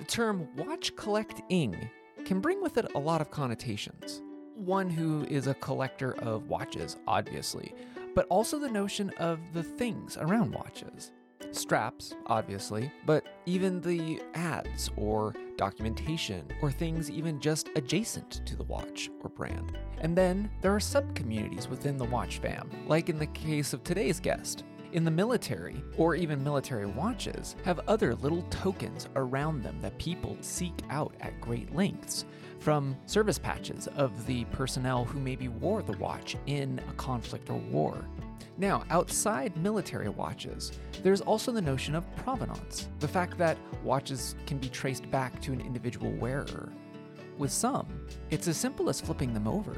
The term watch collecting can bring with it a lot of connotations. One who is a collector of watches, obviously, but also the notion of the things around watches. Straps, obviously, but even the ads or documentation or things even just adjacent to the watch or brand. And then there are sub communities within the watch fam, like in the case of today's guest. In the military, or even military watches, have other little tokens around them that people seek out at great lengths, from service patches of the personnel who maybe wore the watch in a conflict or war. Now, outside military watches, there's also the notion of provenance, the fact that watches can be traced back to an individual wearer. With some, it's as simple as flipping them over.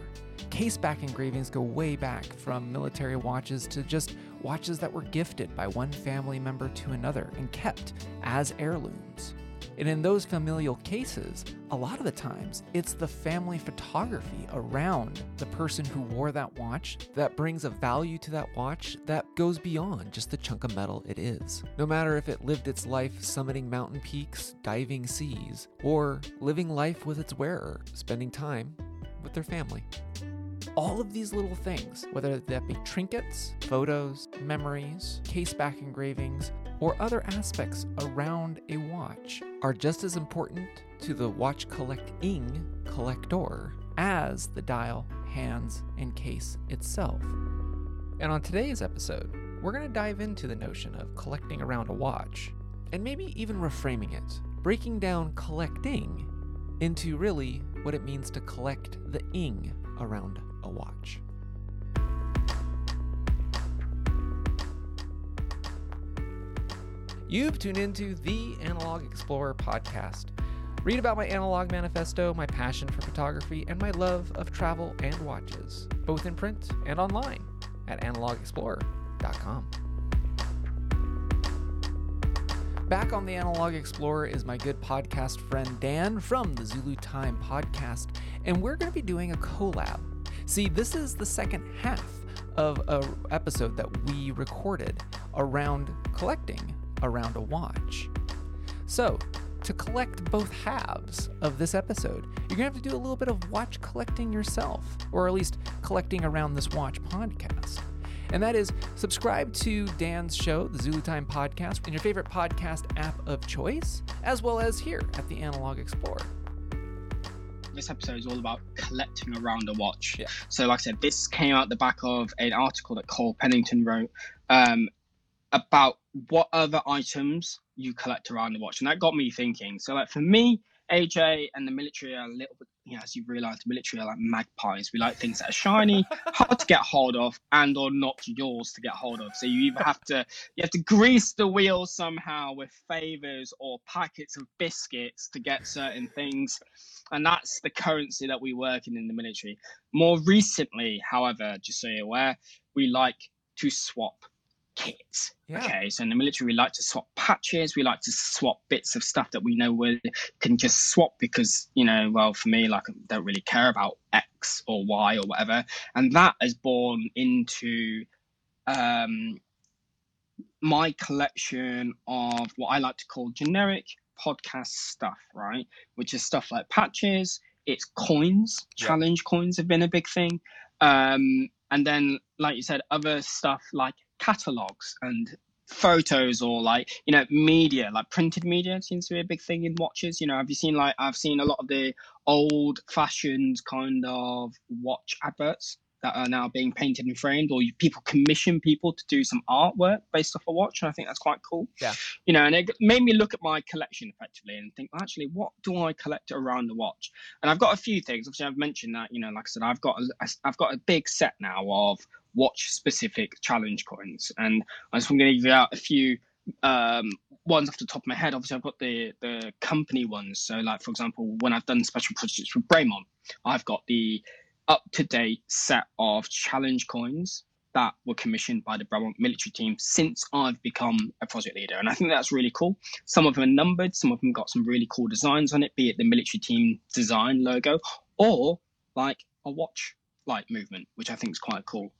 Case back engravings go way back from military watches to just watches that were gifted by one family member to another and kept as heirlooms. And in those familial cases, a lot of the times, it's the family photography around the person who wore that watch that brings a value to that watch that goes beyond just the chunk of metal it is. No matter if it lived its life summiting mountain peaks, diving seas, or living life with its wearer, spending time with their family. All of these little things, whether that be trinkets, photos, memories, case back engravings, or other aspects around a watch, are just as important to the watch collecting collector as the dial, hands, and case itself. And on today's episode, we're going to dive into the notion of collecting around a watch, and maybe even reframing it, breaking down collecting into really what it means to collect the ing around a watch. You've tuned into the Analog Explorer podcast. Read about my analog manifesto, my passion for photography, and my love of travel and watches, both in print and online at analogexplorer.com. Back on the Analog Explorer is my good podcast friend Dan from the Zulu Time podcast, and we're going to be doing a collab. See, this is the second half of a episode that we recorded around collecting around a watch. So, to collect both halves of this episode, you're gonna have to do a little bit of watch collecting yourself, or at least collecting around this watch podcast. And that is subscribe to Dan's show, the Zulu Time Podcast, in your favorite podcast app of choice, as well as here at the Analog Explorer. This episode is all about collecting around a watch. Yeah. So, like I said, this came out the back of an article that Cole Pennington wrote um, about what other items you collect around the watch, and that got me thinking. So, like for me, AJ and the military are a little bit, you know, as you realise, the military are like magpies. We like things that are shiny, hard to get hold of, and or not yours to get hold of. So you either have to you have to grease the wheel somehow with favors or packets of biscuits to get certain things, and that's the currency that we work in in the military. More recently, however, just so you're aware, we like to swap kits. Yeah. Okay, so in the military, we like to swap patches. We like to swap bits of stuff that we know we can just swap because, you know, well, for me, like, I don't really care about X or Y or whatever. And that has born into um, my collection of what I like to call generic podcast stuff, right? Which is stuff like patches, it's coins, Yeah. challenge coins have been a big thing. Um, and then, like you said, other stuff like catalogs and photos or like you know media like printed media seems to be a big thing in watches you know. Have you seen like i've seen a lot of the old fashioned kind of watch adverts that are now being painted and framed or you, people commission people to do some artwork based off a watch and i think that's quite cool. Yeah. you know and it made me look at my collection effectively and think well, actually what do i collect around the watch? And i've got a few things. Obviously i've mentioned that you know like i said i've got a, i've got a big set now of watch specific challenge coins and I'm just going to give you out a few um ones off the top of my head. Obviously i've got the the company ones. So like for example when i've done special projects with Bremont, i've got the up to date set of challenge coins that were commissioned by the Bremont military team since I've become a project leader. And I think that's really cool. Some of them are numbered, some of them got some really cool designs on it, be it the military team design logo or like a watch light movement, which I think is quite cool.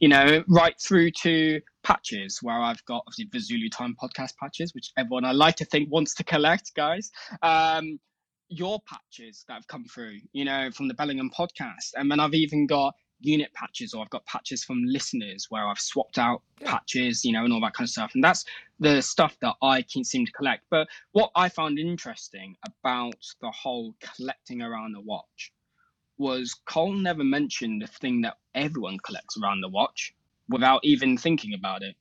You know, right through to patches where I've got the Zulu Time podcast patches, which everyone I like to think wants to collect, guys. Um, your patches that have come through, you know, from the Bellingham podcast. And then I've even got unit patches or I've got patches from listeners where I've swapped out yeah. patches, you know, and all that kind of stuff. And that's the stuff that I can seem to collect. But what I found interesting about the whole collecting around the watch was Cole never mentioned the thing that everyone collects around the watch without even thinking about it.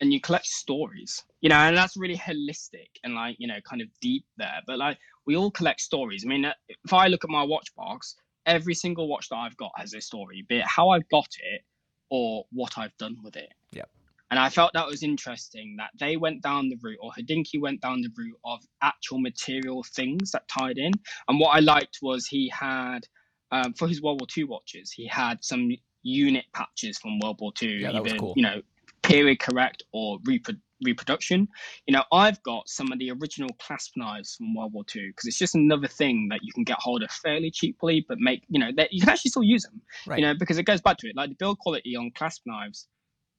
And you collect stories, you know, and that's really holistic and like, you know, kind of deep there. But like, we all collect stories. I mean, if I look at my watch box, every single watch that I've got has a story, be it how i've got it or what I've done with it. Yeah. And I felt that was interesting that they went down the route, or Hodinkee went down the route of actual material things that tied in. And what I liked was he had, um, for his World War II watches, he had some unit patches from World War II, yeah, either, cool. you know, period correct or repro- reproduction. You know, I've got some of the original clasp knives from World War II because it's just another thing that you can get hold of fairly cheaply, but make you know that you can actually still use them. Right. You know, because it goes back to it, like the build quality on clasp knives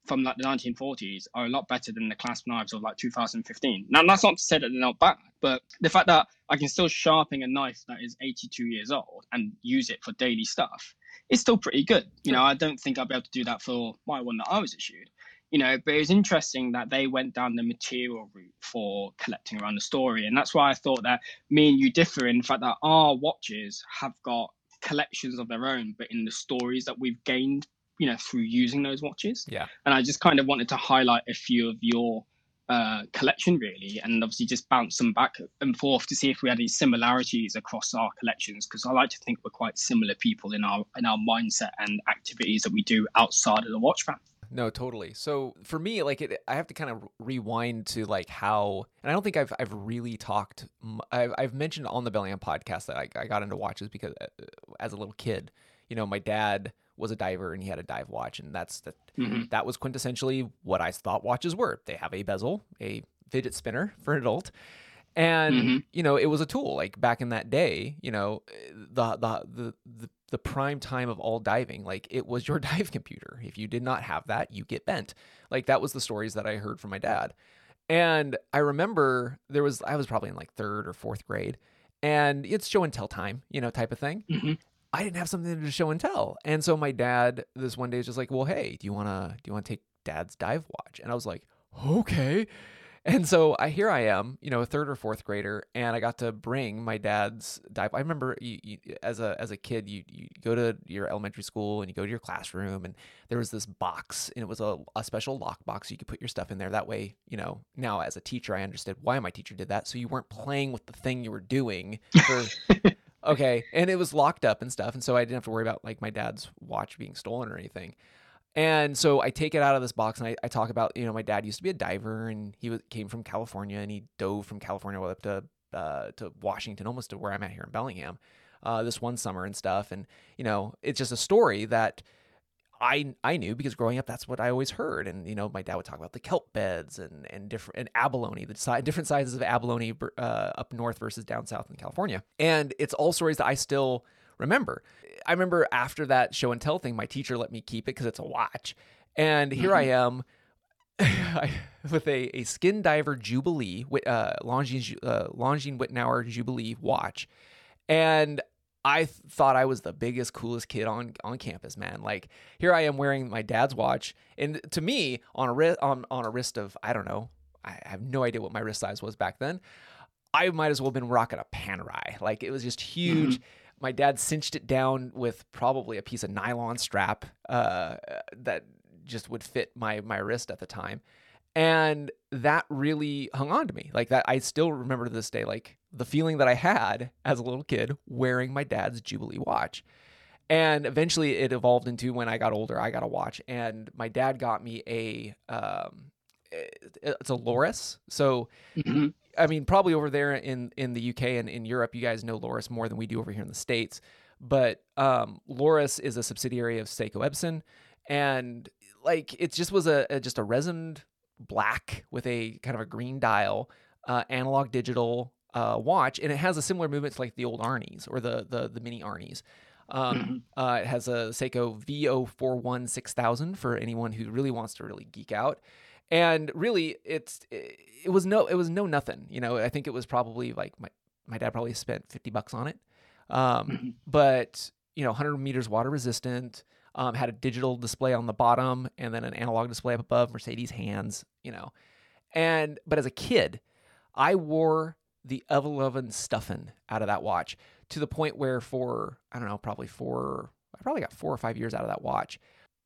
from like the 1940s are a lot better than the clasp knives of like 2015. Now that's not to say that they're not bad, but the fact that I can still sharpen a knife that is 82 years old and use it for daily stuff is still pretty good. You know, I don't think I'll be able to do that for my one that I was issued you know, but it was interesting that they went down the material route for collecting around the story. And that's why I thought that me and you differ in the fact that our watches have got collections of their own, but in the stories that we've gained, you know, through using those watches. Yeah. And I just kind of wanted to highlight a few of your uh, collection really, and obviously just bounce them back and forth to see if we had any similarities across our collections. Because I like to think we're quite similar people in our in our mindset and activities that we do outside of the watch fam. No, totally. So for me, like it, I have to kind of rewind to like how, and I don't think I've I've really talked. I've, I've mentioned on the Bellingham podcast that I, I got into watches because uh, as a little kid, you know, my dad was a diver and he had a dive watch, and that's that. Mm-hmm. That was quintessentially what I thought watches were. They have a bezel, a fidget spinner for an adult, and mm-hmm. you know it was a tool like back in that day you know the, the the the the prime time of all diving like it was your dive computer. If you did not have that you get bent. Like that was the stories that i heard from my dad. And i remember there was i was probably in like third or fourth grade and it's show and tell time you know type of thing. Mm-hmm. i didn't have something to show and tell. And so my dad this one day is just like well hey do you want to do you want to take dad's dive watch? And i was like okay and so I here I am, you know, a third or fourth grader, and I got to bring my dad's dive. I remember you, you, as a as a kid, you you go to your elementary school and you go to your classroom, and there was this box, and it was a, a special lock box. You could put your stuff in there. That way, you know, now as a teacher, I understood why my teacher did that. So you weren't playing with the thing you were doing. For, okay, and it was locked up and stuff, and so I didn't have to worry about like my dad's watch being stolen or anything. And so I take it out of this box and I, I, talk about, you know, my dad used to be a diver and he was, came from California and he dove from California up to uh, to Washington, almost to where I'm at here in Bellingham, uh, this one summer and stuff. And you know, it's just a story that I I knew because growing up, that's what I always heard. And you know, my dad would talk about the kelp beds and and different and abalone, the si- different sizes of abalone uh, up north versus down south in California. And it's all stories that I still remember. I remember after that show and tell thing, my teacher let me keep it because it's a watch. And here mm-hmm. I am with a, a Skin Diver Jubilee, uh, Longines, uh, Longines Wittnauer Jubilee watch. And I th- thought I was the biggest, coolest kid on on campus, man. Like here I am wearing my dad's watch, and to me, on a wrist on on a wrist of I don't know, I have no idea what my wrist size was back then. I might as well have been rocking a Panerai. Like it was just huge. Mm-hmm my dad cinched it down with probably a piece of nylon strap uh, that just would fit my my wrist at the time. And that really hung on to me. Like that i still remember to this day like the feeling that i had as a little kid wearing my dad's jubilee watch. And eventually it evolved into when i got older i got a watch. And my dad got me a um, it's a Lorus. So mm-hmm. I mean, probably over there in in the UK and in Europe, you guys know Lorus more than we do over here in the states. But um, Lorus is a subsidiary of Seiko Epson, and like it just was a, a just a resined black with a kind of a green dial, uh, analog digital uh, watch, and it has a similar movement to like the old Arnies or the the the mini Arnies. Um, uh, it has a Seiko VO41 6000 for anyone who really wants to really geek out. And really, it's it, it was no it was no nothing. You know, I think it was probably like my my dad probably spent 50 bucks on it. Um, but you know, 100 meters water resistant. Um, had a digital display on the bottom and then an analog display up above. Mercedes hands, you know, and but as a kid, I wore the ever-loving stuffing out of that watch to the point where for I don't know, probably four, I probably got four or five years out of that watch.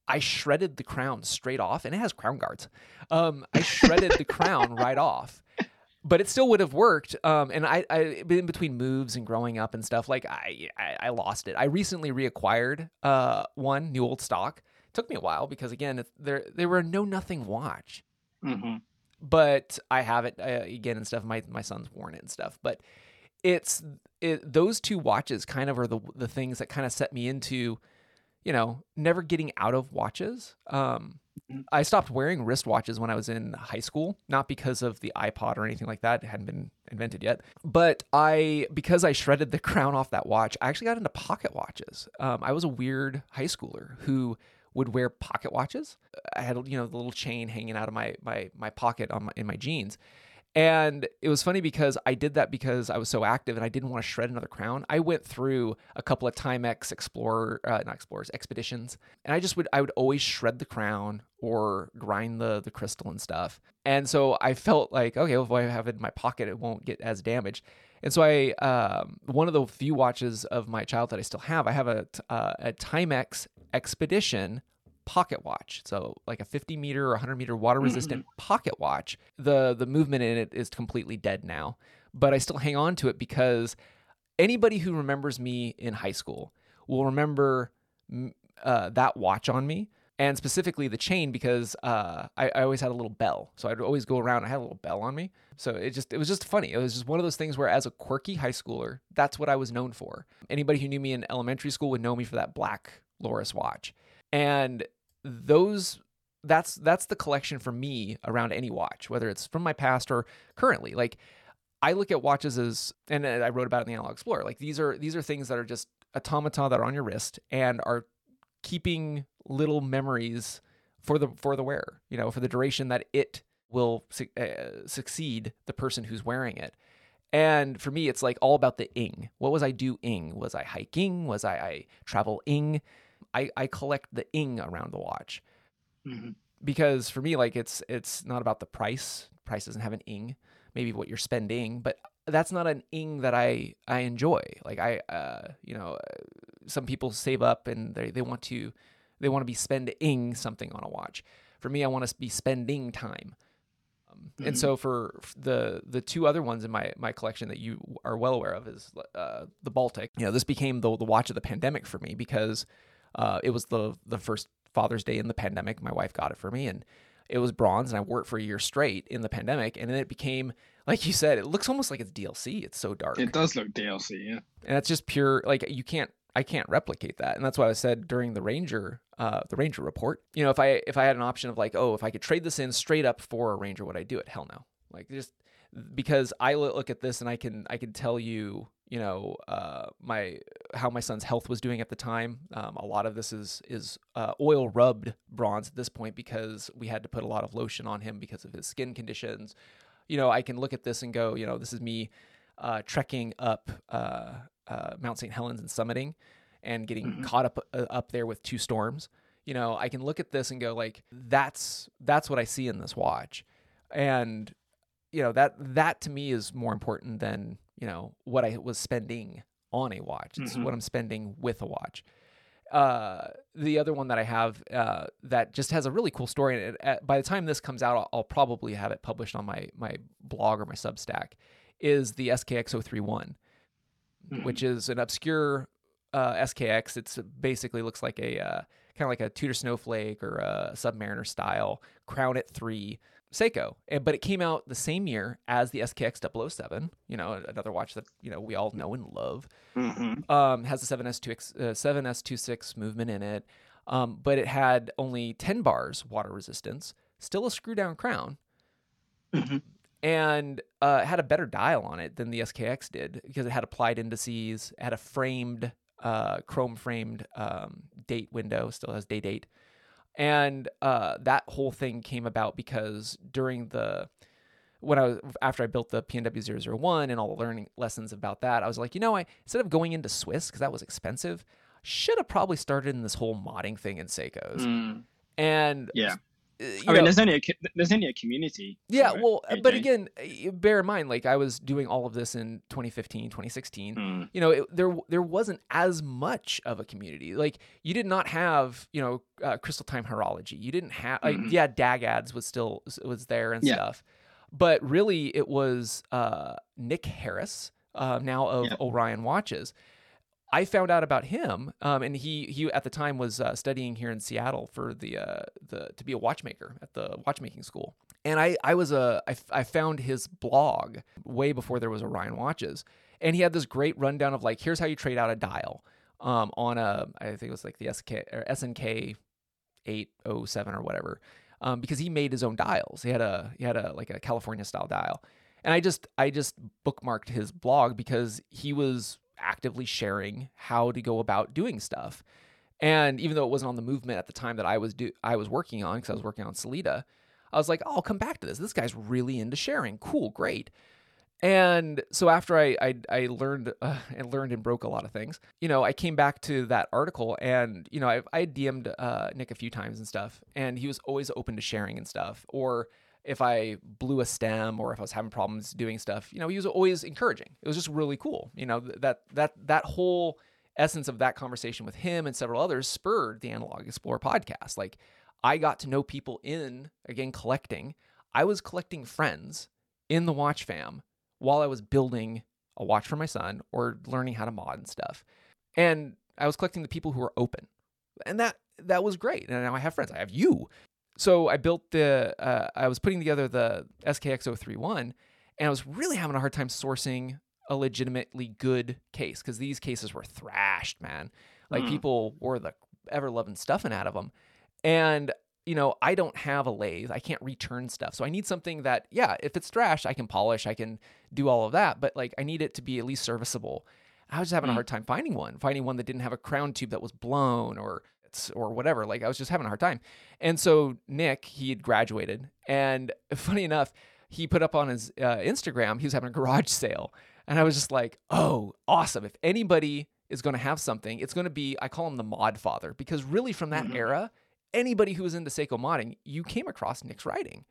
I shredded the crown straight off, and it has crown guards. Um, I shredded the crown right off, but it still would have worked. Um, and I, I, in between moves and growing up and stuff, like I, I, I lost it. I recently reacquired uh, one new old stock. It took me a while because again, there they were a no nothing watch. Mm-hmm. But I have it uh, again and stuff. My my son's worn it and stuff. But it's it, those two watches kind of are the the things that kind of set me into you know, never getting out of watches. Um, Mm-hmm. I stopped wearing wristwatches when I was in high school, not because of the iPod or anything like that. It hadn't been invented yet. But I, because I shredded the crown off that watch, I actually got into pocket watches. Um, I was a weird high schooler who would wear pocket watches. I had, you know, the little chain hanging out of my my my pocket on my, in my jeans. And it was funny because I did that because I was so active and I didn't want to shred another crown. I went through a couple of Timex Explorer, uh, not Explorers, expeditions, and I just would I would always shred the crown or grind the the crystal and stuff. And so I felt like okay, well, if I have it in my pocket, it won't get as damaged. And so I, um, one of the few watches of my childhood I still have, I have a uh, a Timex Expedition pocket watch. So like a 50 meter or 100 meter water resistant mm-hmm. pocket watch. The the movement in it is completely dead now, but I still hang on to it because anybody who remembers me in high school will remember uh, that watch on me and specifically the chain because uh, I, I, always had a little bell so i'd always go around i had a little bell on me so it just it was just funny it was just one of those things where as a quirky high schooler that's what i was known for anybody who knew me in elementary school would know me for that black Lorus watch and those that's that's the collection for me around any watch, whether it's from my past or currently. Like I look at watches as, and I wrote about it in the Analog Explorer. Like these are these are things that are just automata that are on your wrist and are keeping little memories for the for the wearer. You know, for the duration that it will uh, succeed the person who's wearing it. And for me, it's like all about the ing. What was I doing? Was I hiking? Was I, I traveling? I, I collect the ing around the watch mm-hmm. because for me, like it's it's not about the price. Price doesn't have an ing. Maybe what you're spending, but that's not an ing that I I enjoy. Like I uh you know some people save up and they they want to they want to be spending something on a watch. For me, I want to be spending time. Mm-hmm. And so for the the two other ones in my my collection that you are well aware of is uh, the Baltic. You know, this became the the watch of the pandemic for me because uh, it was the the first Father's Day in the pandemic. My wife got it for me, and it was bronze, and I wore it for a year straight in the pandemic, and then it became, like you said, it looks almost like it's DLC. It's so dark. It does look DLC, yeah. And that's just pure, like you can't, I can't replicate that, and that's why I said during the Ranger, uh, the Ranger report. You know, if I if I had an option of like, oh, if I could trade this in straight up for a Ranger, would I do it? Hell no. Like just because I look at this and I can I can tell you you know uh, my how my son's health was doing at the time. Um, a lot of this is is uh, oil rubbed bronze at this point because we had to put a lot of lotion on him because of his skin conditions. You know, I can look at this and go, you know, this is me uh, trekking up uh, uh, Mount St. Helens and summiting and getting mm-hmm. caught up uh, up there with two storms. You know, I can look at this and go like, that's that's what I see in this watch, and you know that that to me is more important than you know what I was spending on a watch. It's mm-hmm. what I'm spending with a watch. Uh, the other one that I have uh, that just has a really cool story. And it, by the time this comes out, I'll, I'll, probably have it published on my my blog or my Substack. Is the SKX 031, mm-hmm. which is an obscure uh, SKX. It's basically looks like a uh, kind of like a Tudor Snowflake or a Submariner style Crown at three Seiko, but it came out the same year as the SKX 007, you know, another watch that, you know, we all know and love. Mm-hmm. Um, has the 7S2, uh, 7S26 movement in it, um, but it had only 10 bars water resistance, still a screw down crown, mm-hmm. and uh, had a better dial on it than the SKX did because it had applied indices, had a framed uh, chrome framed um, date window, still has day date. And uh, that whole thing came about because during the when I was after I built the PNW 001 and all the learning lessons about that, I was like, you know, I instead of going into Swiss because that was expensive, should have probably started in this whole modding thing in Seikos. Mm, And yeah. Uh, I you mean, know- there's only a there's only a community. yeah, well, but again, bear in mind, like I was doing all of this in 2015, 2016. Mm, You know, it, there there wasn't as much of a community. Like you did not have, you know, uh, Crystal Time Horology. You didn't have, like, Mhm. yeah, Dagaz was still was there and Yeah. stuff, but really it was uh, Nick Harris, uh, now of Yeah. Orion Watches. I found out about him, um, and he he at the time was uh, studying here in Seattle for the uh, the to be a watchmaker at the watchmaking school. And I I was a I, f- I found his blog way before there was Orion watches, and he had this great rundown of like here's how you trade out a dial um, on a I think it was like the SK or SNK eight oh seven or whatever, um, because he made his own dials. He had a he had a like a California style dial, and I just I just bookmarked his blog because he was actively sharing how to go about doing stuff. And even though it wasn't on the movement at the time that I was do I was working on because I was working on Sellita, I was like, oh, I'll come back to this. This guy's really into sharing. Cool, great. And so after I I, I learned uh, and learned and broke a lot of things, you know, I came back to that article and you know I I DM'd uh, Nick a few times and stuff, and he was always open to sharing and stuff. Or if I blew a stem or if I was having problems doing stuff, you know, he was always encouraging. It was just really cool. You know, that that that whole essence of that conversation with him and several others spurred the Analog Explorer podcast. Like I got to know people in again collecting. I was collecting friends in the watch fam while I was building a watch for my son or learning how to mod and stuff. And I was collecting the people who were open. And that that was great. And now I have friends. I have you. So I built the uh, I was putting together the SKX031 and I was really having a hard time sourcing a legitimately good case because these cases were thrashed, man. Like Mm. people wore the ever loving stuffing out of them. And you know, I don't have a lathe. I can't return stuff. So I need something that, yeah, if it's thrashed, I can polish, I can do all of that. But like, I need it to be at least serviceable. I was just having a Mm. hard time finding one, finding one that didn't have a crown tube that was blown or or whatever. Like I was just having a hard time. And so Nick, he had graduated, and funny enough, he put up on his uh, Instagram he was having a garage sale, and I was just like, oh, awesome! If anybody is going to have something, it's going to be I call him the mod father because really from that Mhm. era, anybody who was into Seiko modding, you came across Nick's writing.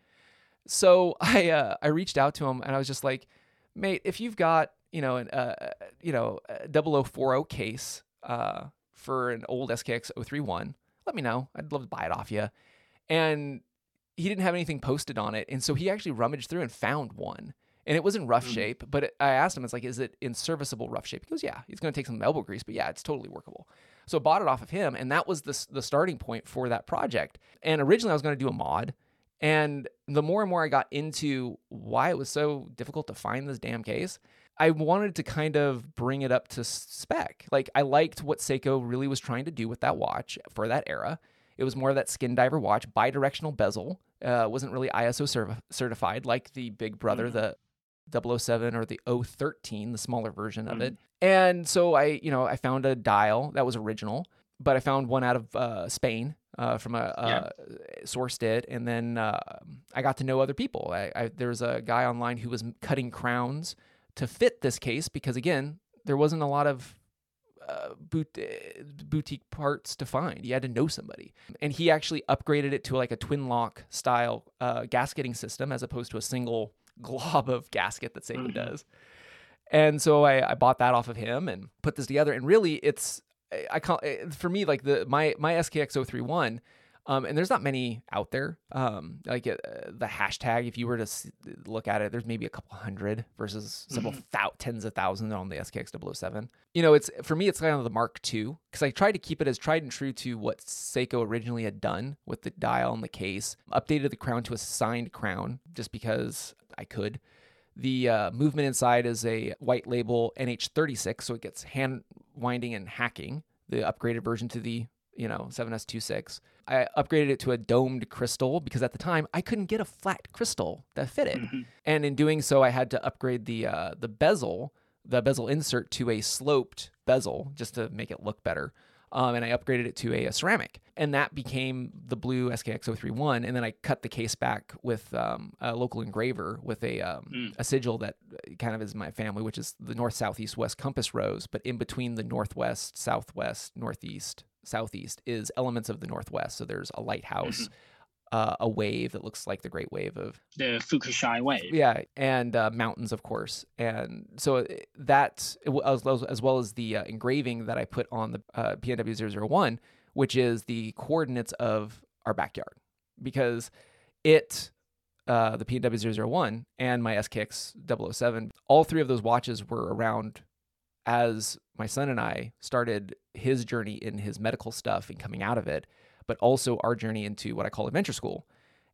So I uh, I reached out to him and I was just like, mate, if you've got you know an uh, you know a 0040 case uh, for an old SKX 031, let me know. I'd love to buy it off you. And he didn't have anything posted on it, and so he actually rummaged through and found one. And it was in rough Mhm. shape, but it, I asked him, it's like, is it in serviceable rough shape? He goes, yeah, it's going to take some elbow grease, but yeah, it's totally workable. So I bought it off of him, and that was the, the starting point for that project. And originally I was going to do a mod, and the more and more I got into why it was so difficult to find this damn case, I wanted to kind of bring it up to spec. Like I liked what Seiko really was trying to do with that watch for that era. It was more of that skin diver watch, bidirectional bezel. Uh, wasn't really ISO certi- certified like the Big Brother, Mhm. the 007 or the 013, the smaller version of it. And so I, you know, I found a dial that was original, but I found one out of uh, Spain uh, from a uh, sourced it, and then uh, I got to know other people. I, I, there was a guy online who was cutting crowns to fit this case because again, there wasn't a lot of uh, boot, uh, boutique parts to find. You had to know somebody, and he actually upgraded it to like a twin lock style uh, gasketing system as opposed to a single glob of gasket that Seiko Mhm. does. And so I, I bought that off of him and put this together. And really, it's I- I call eh, for me like the my my SKX 031. Um, and there's not many out there. Um, like uh, the hashtag, if you were to s look at it, there's maybe a couple hundred versus several thou- tens of thousands on the SKX 007. You know, it's for me, it's kind of the Mark II because I tried to keep it as tried and true to what Seiko originally had done with the dial and the case. Updated the crown to a signed crown just because I could. The uh, movement inside is a white label NH36, so it gets hand winding and hacking. The upgraded version to the you know 7S26. I upgraded it to a domed crystal because at the time I couldn't get a flat crystal that fit it, Mhm. and in doing so, I had to upgrade the uh, the bezel the bezel insert to a sloped bezel just to make it look better. Um, and I upgraded it to a, a, ceramic, and that became the blue SKX 031. And then I cut the case back with um, a local engraver with a um, mm. a sigil that kind of is my family, which is the north, south, east, west compass rose. But in between the northwest, southwest, northeast, southeast is elements of the northwest. So there's a lighthouse. Uh, a wave that looks like the Great Wave of the Fukushima wave. Yeah, and uh, mountains, of course. And so that, as, as well as the uh, engraving that I put on the uh, PNW 001, which is the coordinates of our backyard, because it, uh, the PNW 001 and my SKX 007, all three of those watches were around as my son and I started his journey in his medical stuff and coming out of it but also our journey into what I call adventure school.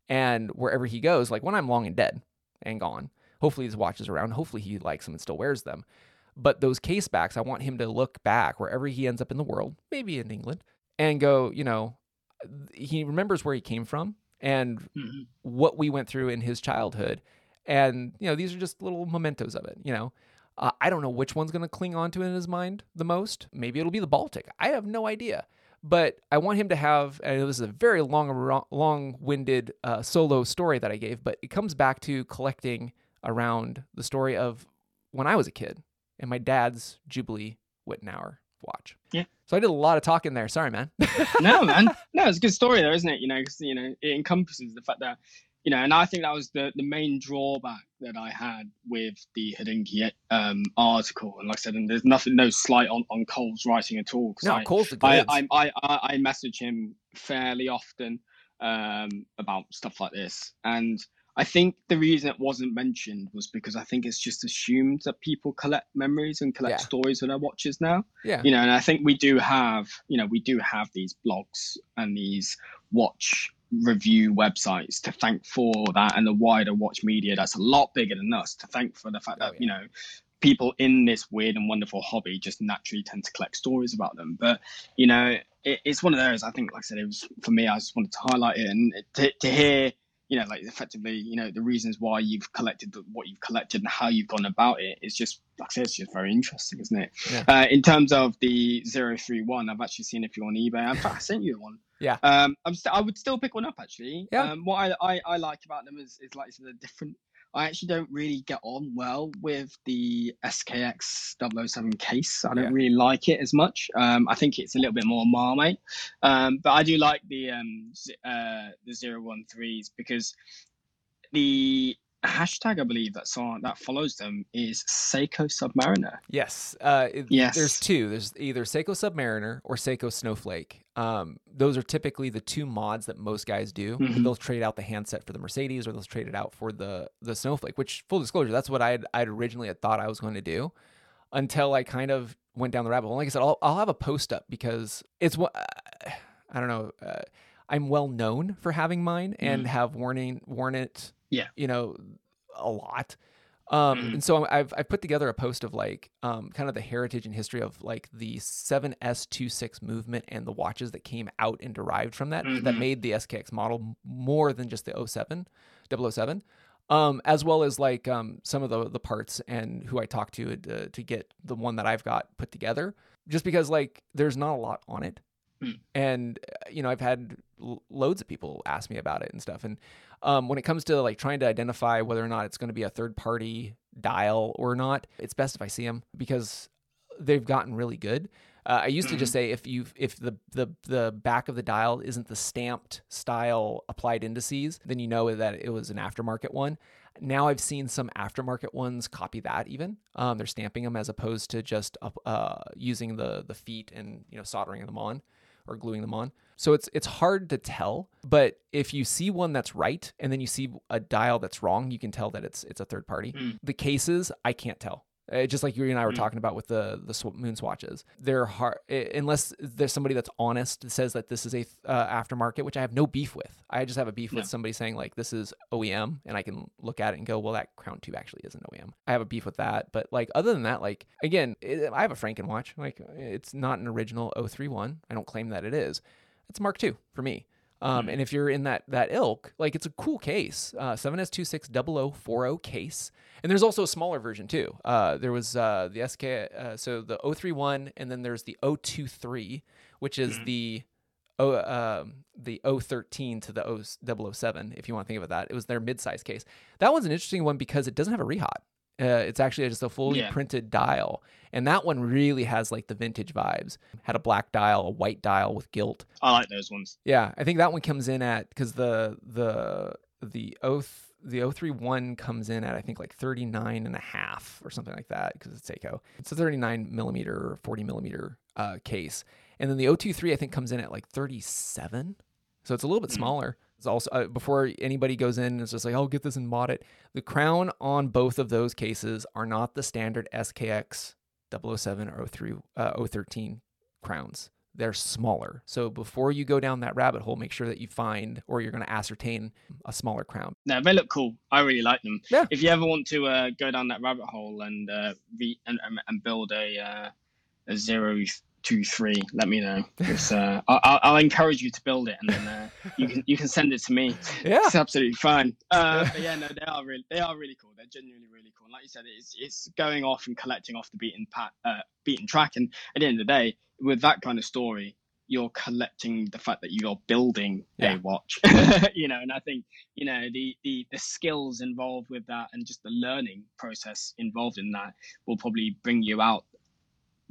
And wherever he goes, like when I'm long and dead and gone, hopefully his watch is around. Hopefully he likes them and still wears them. But those case backs, I want him to look back wherever he ends up in the world, maybe in England, and go, you know, he remembers where he came from and mm-hmm. what we went through in his childhood. And, you know, these are just little mementos of it, you know. Uh, I don't know which one's going to cling onto in his mind the most. Maybe it'll be the Baltic. I have no idea but I want him to have. I know this is a very long, long-winded uh, solo story that I gave, but it comes back to collecting around the story of when I was a kid and my dad's Jubilee Wittnauer watch. Yeah. So I did a lot of talking there. Sorry, man. no, man. No, it's a good story, though, isn't it? You know, cause, you know, it encompasses the fact that you know, and I think that was the, the main drawback that I had with the Hodinkee um, article. And like I said, and there's nothing, no slight on, on Cole's writing at all. No, I, Cole's I, I, I, I, message him fairly often um, about stuff like this. And I think the reason it wasn't mentioned was because I think it's just assumed that people collect memories and collect yeah. stories of their watches now. Yeah. You know, and I think we do have, you know, we do have these blogs and these watch review websites to thank for that and the wider watch media that's a lot bigger than us to thank for the fact that oh, yeah. you know people in this weird and wonderful hobby just naturally tend to collect stories about them but you know it, it's one of those i think like i said it was for me i just wanted to highlight it and to, to hear you know, like effectively, you know, the reasons why you've collected the, what you've collected and how you've gone about it is just, like I said, it's just very interesting, isn't it? Yeah. Uh, in terms of the 031, I've actually seen if you're on eBay. In fact, I sent you one. Yeah. Um, I'm st- I would still pick one up actually. Yeah. Um, what I, I, I like about them is, is like the different I actually don't really get on well with the SKX 007 case. I don't yeah. really like it as much. Um, I think it's a little bit more Marmite. Um, but I do like the um, uh, the 013s because the hashtag I believe that's on that follows them is Seiko Submariner. Yes. Uh, yes. There's two. There's either Seiko Submariner or Seiko Snowflake. Um, those are typically the two mods that most guys do. Mm-hmm. They'll trade out the handset for the Mercedes or they'll trade it out for the the Snowflake. Which full disclosure, that's what I had I'd originally had thought I was going to do until I kind of went down the rabbit hole. Like I said, I'll I'll have a post up because it's what uh, I don't know. Uh, I'm well known for having mine and mm. have worn worn it yeah you know a lot um mm-hmm. and so i've i've put together a post of like um kind of the heritage and history of like the 7s26 movement and the watches that came out and derived from that mm-hmm. that made the skx model more than just the 07 007 um as well as like um some of the the parts and who i talked to to, to get the one that i've got put together just because like there's not a lot on it mm. and uh, you know i've had loads of people ask me about it and stuff and um, when it comes to like trying to identify whether or not it's going to be a third party dial or not, it's best if I see them because they've gotten really good. Uh, I used to just mm-hmm. say if you if the, the the back of the dial isn't the stamped style applied indices, then you know that it was an aftermarket one. Now I've seen some aftermarket ones copy that even. Um, they're stamping them as opposed to just uh, using the the feet and you know soldering them on or gluing them on. So it's it's hard to tell, but if you see one that's right and then you see a dial that's wrong, you can tell that it's it's a third party. Mm. The cases, I can't tell. Uh, just like you and I were mm. talking about with the the sw- moon swatches, they're hard unless there's somebody that's honest that says that this is a uh, aftermarket, which I have no beef with. I just have a beef no. with somebody saying like this is OEM, and I can look at it and go, well, that Crown tube actually isn't OEM. I have a beef with that, but like other than that, like again, it, I have a Franken watch. Like it's not an original 031. I don't claim that it is. It's Mark II for me. Um, Mm. and if you're in that that ilk, like it's a cool case, uh, 7S260040 case. And there's also a smaller version too. Uh, there was uh, the SK, uh, so the 031, and then there's the 023, which is Mhm. the O, um, the 013 to the 0, 007, if you want to think it that. It was their mid-size case. That one's an interesting one because it doesn't have a rehaut. Uh, it's actually just a fully Yeah. printed dial, and that one really has like the vintage vibes. Had a black dial, a white dial with gilt. I like those ones. Yeah, I think that one comes in at because the the the O the 031 comes in at I think like 39 and a half or something like that because it's Seiko. It's a 39 millimeter or 40 millimeter uh, case, and then the 023 I think comes in at like 37, so it's a little bit Mm. smaller. It's also uh, before anybody goes in, it's just like I'll get this and mod it. The crown on both of those cases are not the standard SKX 007 or 03 uh, 013 crowns they're smaller. So before you go down that rabbit hole, make sure that you find or you're going to ascertain a smaller crown. No, they look cool. I really like them. Yeah. If you ever want to uh, go down that rabbit hole and uh, re- and, and, and build a uh, a zero two three, let me know. uh, I'll, I'll encourage you to build it, and then uh, you can you can send it to me. Yeah. It's absolutely fine. Uh, but yeah, no, they are really they are really cool. They're genuinely really cool. Like you said, it's it's going off and collecting off the beaten pat uh, beaten track. And at the end of the day, with that kind of story, you're collecting the fact that you're building Yeah. a watch. you know, and I think you know the the the skills involved with that and just the learning process involved in that will probably bring you out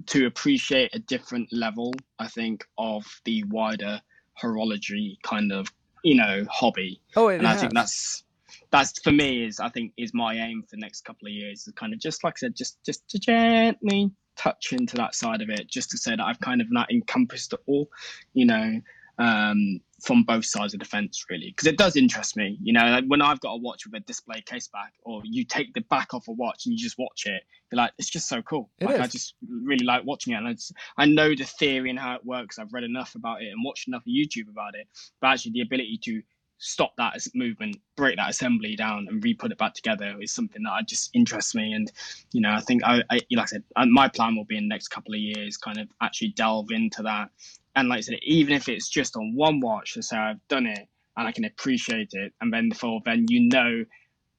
to appreciate a different level. I think of the wider horology kind of you know hobby Oh, it and I think that's that's for me is I think is my aim for the next couple of years is kind of just like I said, just just to gently touch into that side of it, just to say that I've kind of not encompassed it all, you know, um, from both sides of the fence really, because it does interest me. You know, like when I've got a watch with a display case back, or you take the back off a watch and you just watch it, you're like, it's just so cool. It like I just really like watching it, and I, just, I know the theory and how it works. I've read enough about it and watched enough of YouTube about it, but actually the ability to stop that movement, break that assembly down, and re-put it back together is something that just interests me. And you know, I think I, I like I said, uh, my plan will be in the next couple of years, kind of actually delve into that. And like I said, even if it's just on one watch to say I've done it and I can appreciate it, and then before then you know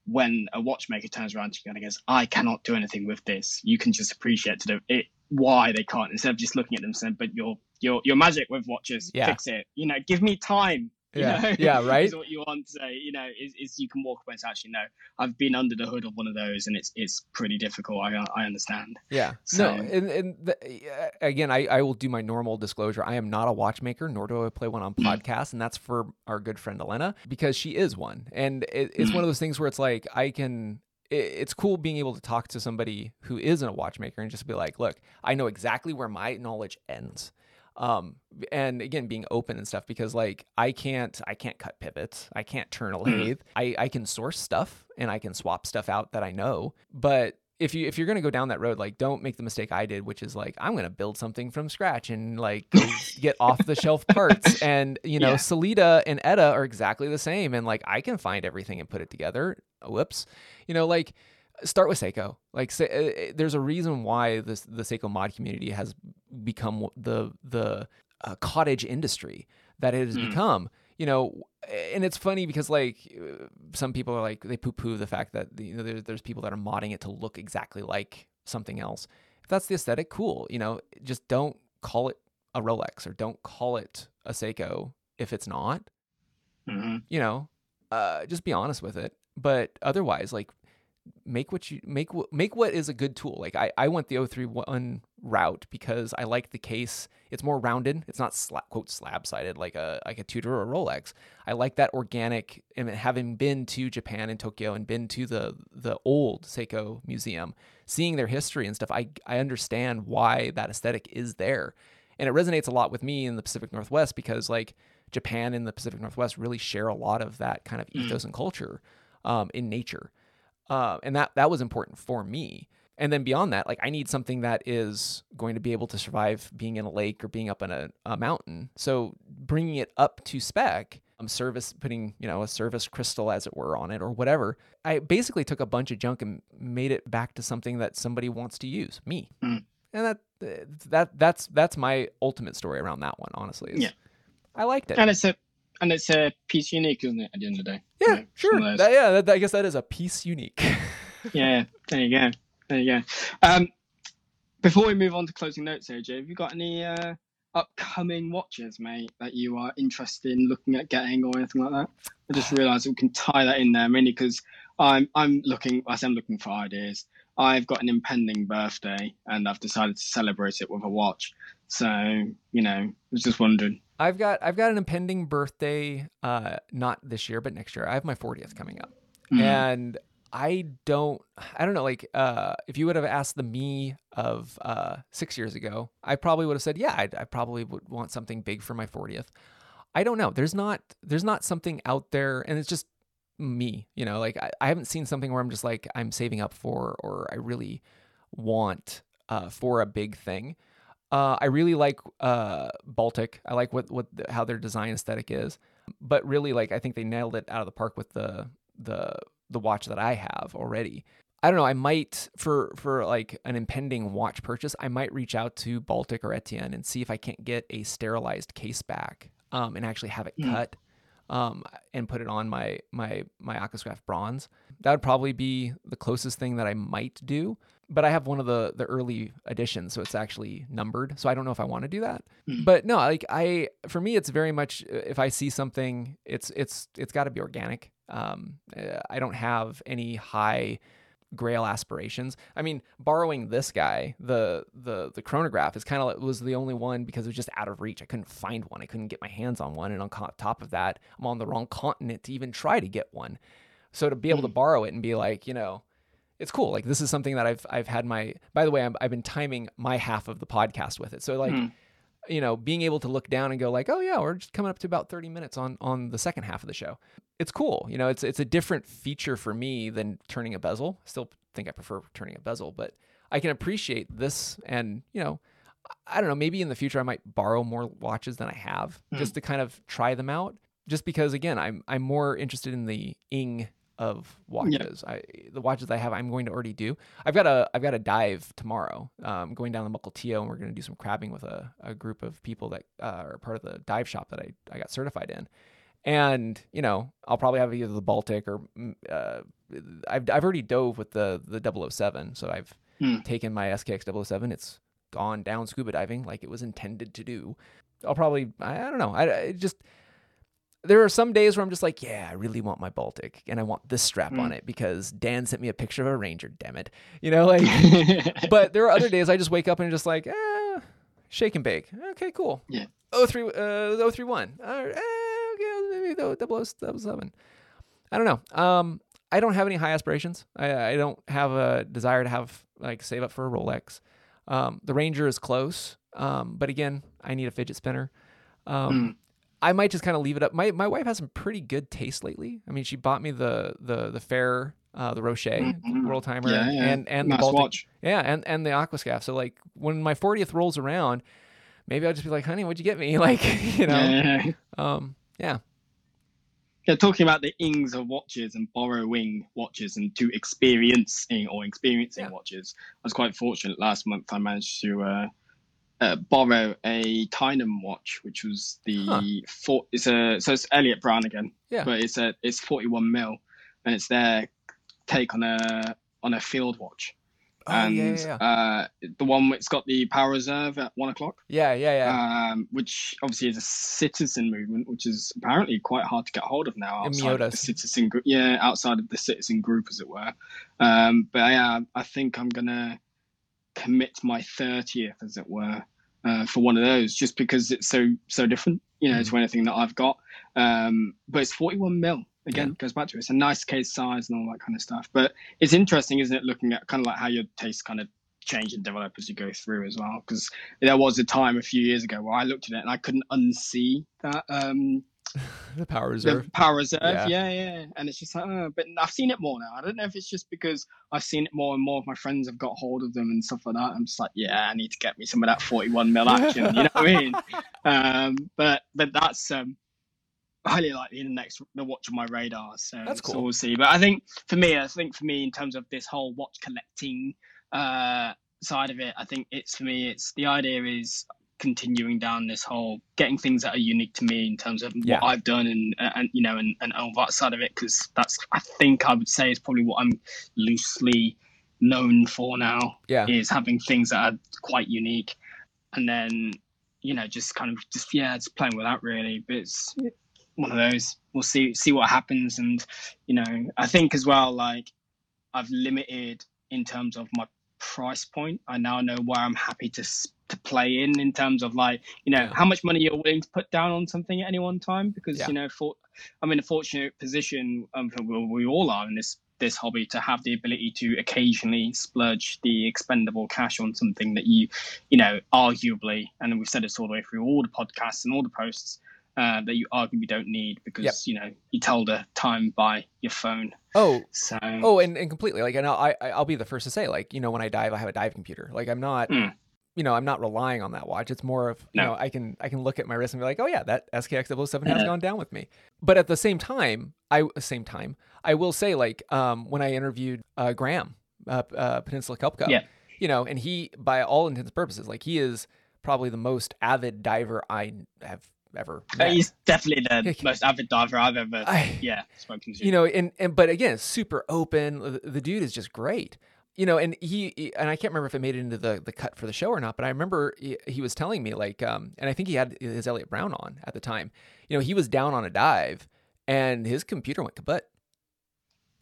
when a watchmaker turns around to you and goes, I cannot do anything with this. You can just appreciate to the, it why they can't instead of just looking at them and saying, but your your your magic with watches, Yeah. fix it. You know, give me time. Yeah. know, Yeah, right? is what you want to say. You know, is, is you can walk away and say, actually, no, I've been under the hood of one of those, and it's it's pretty difficult. I I understand. Yeah. So- no, and, and the, again, I, I will do my normal disclosure. I am not a watchmaker, nor do I play one on Mm. podcasts, and that's for our good friend Elena because she is one. And it, it's Mm. one of those things where it's like I can. It's cool being able to talk to somebody who isn't a watchmaker and just be like, "Look, I know exactly where my knowledge ends." Um, and again, being open and stuff because like I can't, I can't cut pivots, I can't turn a Mm. lathe. I I can source stuff and I can swap stuff out that I know, but if you if you're gonna go down that road, like don't make the mistake I did, which is like I'm gonna build something from scratch and like get off the shelf parts. And you know, Yeah. Sellita and ETA are exactly the same, and like I can find everything and put it together. Whoops, you know, like start with Seiko. Like say, uh, there's a reason why this the Seiko mod community has become the the uh, cottage industry that it has Mm. become. You know, and it's funny because like uh, some people are like they poo poo the fact that you know there's there's people that are modding it to look exactly like something else. If that's the aesthetic, cool. You know, just don't call it a Rolex or don't call it a Seiko if it's not. hmm You know, uh, just be honest with it. But otherwise, like make what you make make what is a good tool. Like I I went the 031 route because I like the case. It's more rounded. It's not sla- quote slab sided like a like a Tudor or a Rolex. I like that organic. And having been to Japan and Tokyo and been to the the old Seiko museum, seeing their history and stuff, I I understand why that aesthetic is there, and it resonates a lot with me in the Pacific Northwest because like Japan and the Pacific Northwest really share a lot of that kind of Mm. ethos and culture um, in nature, uh, and that that was important for me. And then beyond that, like I need something that is going to be able to survive being in a lake or being up in a, a mountain. So bringing it up to spec, um, service putting you know a service crystal as it were on it or whatever. I basically took a bunch of junk and made it back to something that somebody wants to use, me. Mm. And that that that's that's my ultimate story around that one. Honestly, is Yeah. I liked it. And it's a and it's a piece unique, isn't it? At the end of the day. Yeah, sure. That, yeah, that, I guess that is a piece unique. yeah, there you go. There you go. Um, before we move on to closing notes, AJ, have you got any uh, upcoming watches, mate, that you are interested in looking at getting or anything like that? I just realised we can tie that in there, mainly because I'm I'm looking as I'm looking for ideas. I've got an impending birthday, and I've decided to celebrate it with a watch. So you know, I was just wondering. I've got I've got an impending birthday, uh, not this year, but next year. I have my 40th coming up, mm. and I don't I don't know like uh, if you would have asked the me of uh, six years ago, I probably would have said yeah I'd, I probably would want something big for my 40th. I don't know. There's not there's not something out there, and it's just me. You know, like I, I haven't seen something where I'm just like I'm saving up for or I really want uh, for a big thing. Uh, I really like uh, Baltic. I like what what how their design aesthetic is, but really like I think they nailed it out of the park with the the the watch that I have already. I don't know. I might for for like an impending watch purchase. I might reach out to Baltic or Etienne and see if I can't get a sterilized case back um, and actually have it mm. cut um, and put it on my my my Aquascaphe bronze. That would probably be the closest thing that I might do. But I have one of the the early editions, so it's actually numbered. So I don't know if I want to do that. Mm. But no, like I for me, it's very much if I see something, it's it's it's got to be organic. Um, uh, I don't have any high grail aspirations. I mean, borrowing this guy, the the the chronograph is kind of was the only one because it was just out of reach. I couldn't find one. I couldn't get my hands on one, and on top of that, I'm on the wrong continent to even try to get one. So to be able to hmm. borrow it and be like, you know, it's cool. Like this is something that I've I've had my. By the way, i have been timing my half of the podcast with it. So like. Mm you know, being able to look down and go like, oh yeah, we're just coming up to about 30 minutes on on the second half of the show. It's cool. You know, it's it's a different feature for me than turning a bezel. Still think I prefer turning a bezel, but I can appreciate this and, you know, I don't know, maybe in the future I might borrow more watches than I have mm. just to kind of try them out. Just because again, I'm I'm more interested in the ing of watches. Yep. I the watches I have, I'm going to already do. I've got a I've got a dive tomorrow. Um, going down the Mukilteo, and we're going to do some crabbing with a, a group of people that uh, are part of the dive shop that I I got certified in. And you know, I'll probably have either the Baltic or mm, uh, I've I've already dove with the the 007, so I've hmm. taken my SKX 007. It's gone down scuba diving like it was intended to do. I'll probably I, I don't know. I, I just there are some days where I'm just like, yeah, I really want my Baltic and I want this strap mm. on it because Dan sent me a picture of a Ranger, damn it. You know, like, but there are other days I just wake up and just like, eh, shake and bake. Okay, cool. Yeah. 03, uh, 031. Uh, eh, okay, maybe 007. I don't know. Um, I don't have any high aspirations. I, I don't have a desire to have like save up for a Rolex. Um, the Ranger is close. Um, but again, I need a fidget spinner. Um, mm. I might just kind of leave it up. My my wife has some pretty good taste lately. I mean, she bought me the the the fair uh, the Rocher mm-hmm. World Timer yeah, yeah. and and nice the Baltic, watch. yeah, and and the Aquascaphe. So like when my 40th rolls around, maybe I'll just be like, "Honey, what'd you get me?" Like, you know, yeah. um, yeah. Yeah, talking about the ings of watches and borrowing watches and to experiencing or experiencing watches. I was quite fortunate last month. I managed to uh, uh, borrow a Tyneham watch, which was the huh. four. It's a so it's Elliot Brown again. Yeah. But it's a it's forty one mil, and it's their take on a on a field watch. Oh, and yeah, yeah, yeah. Uh, the one it's got the power reserve at one o'clock. Yeah, yeah, yeah. Um, which obviously is a citizen movement, which is apparently quite hard to get hold of now outside of the citizen group. Yeah, outside of the citizen group, as it were. Um, but yeah, I think I'm gonna commit my 30th, as it were, uh, for one of those, just because it's so so different, you know, mm. to anything that I've got. Um, but it's 41 mil. Again, yeah. goes back to it. it's a nice case size and all that kind of stuff. But it's interesting, isn't it, looking at kind of like how your tastes kind of change and develop as you go through as well. Because there was a time a few years ago where I looked at it and I couldn't unsee that um, the power reserve. The power reserve, yeah. yeah, yeah. And it's just like, oh, but I've seen it more now. I don't know if it's just because I've seen it more and more of my friends have got hold of them and stuff like that. I'm just like, yeah, I need to get me some of that 41 mil action. you know what I mean? Um, but but that's um, highly likely in the next the watch on my radar. So that's cool. So we'll see. But I think for me, I think for me in terms of this whole watch collecting uh, side of it, I think it's for me. It's the idea is continuing down this whole getting things that are unique to me in terms of Yeah. what I've done and and you know and, and all that side of it because that's I think I would say is probably what I'm loosely known for now Yeah. is having things that are quite unique. And then you know just kind of just yeah just playing with that really. But it's one of those. We'll see see what happens. And you know I think as well like I've limited in terms of my price point. I now know where I'm happy to to play in in terms of like you know Yeah. how much money you're willing to put down on something at any one time because Yeah. you know for I'm in a fortunate position um we, we all are in this this hobby to have the ability to occasionally splurge the expendable cash on something that you you know arguably and we've said this all the way through all the podcasts and all the posts uh, that you arguably don't need because Yep. you know you tell the time by your phone Oh, so oh, and, and completely like, and I'll, I I'll be the first to say like, you know, when I dive, I have a dive computer. Like, I'm not, Mm. you know, I'm not relying on that watch. It's more of, you No. know, I can I can look at my wrist and be like, oh yeah, that SKX 007 has Yeah. gone down with me. But at the same time, I same time, I will say like, um, when I interviewed uh, Graham, uh, uh, Peninsula Cup, Yeah. you know, and he, by all intents and purposes, like he is probably the most avid diver I have ever Uh, met. He's definitely the most avid diver I've ever, I- yeah, spoken to. you know and and but again super open. The, dude is just great. You know and he and i can't remember if it made it into the the cut for the show or not but i remember he, he was telling me like um and i think he had his elliot brown on at the time. You know he was down on a dive and his computer went kaput.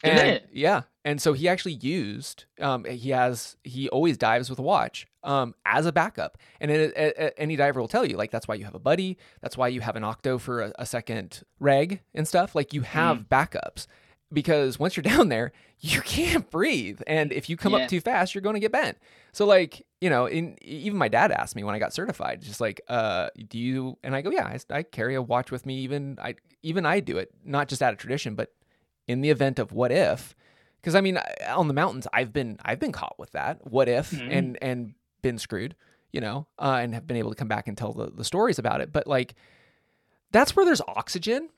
And yeah and so he actually used um he has he always dives with a watch um as a backup. And it, a- a- any diver will tell you like that's why you have a buddy. That's why you have an octo for a, a second reg and stuff. Like you have backups because once you're down there you can't breathe. And if you come Yeah. up too fast you're going to get bent. So like you know in even my dad asked me when i got certified just like uh do you and i go yeah i, I carry a watch with me. Even i even i do it not just out of tradition but in the event of what if. Because i mean on the mountains i've been i've been caught with that. What if? Mhm. and and been screwed you know uh, and have been able to come back and tell the, the stories about it but like that's where there's oxygen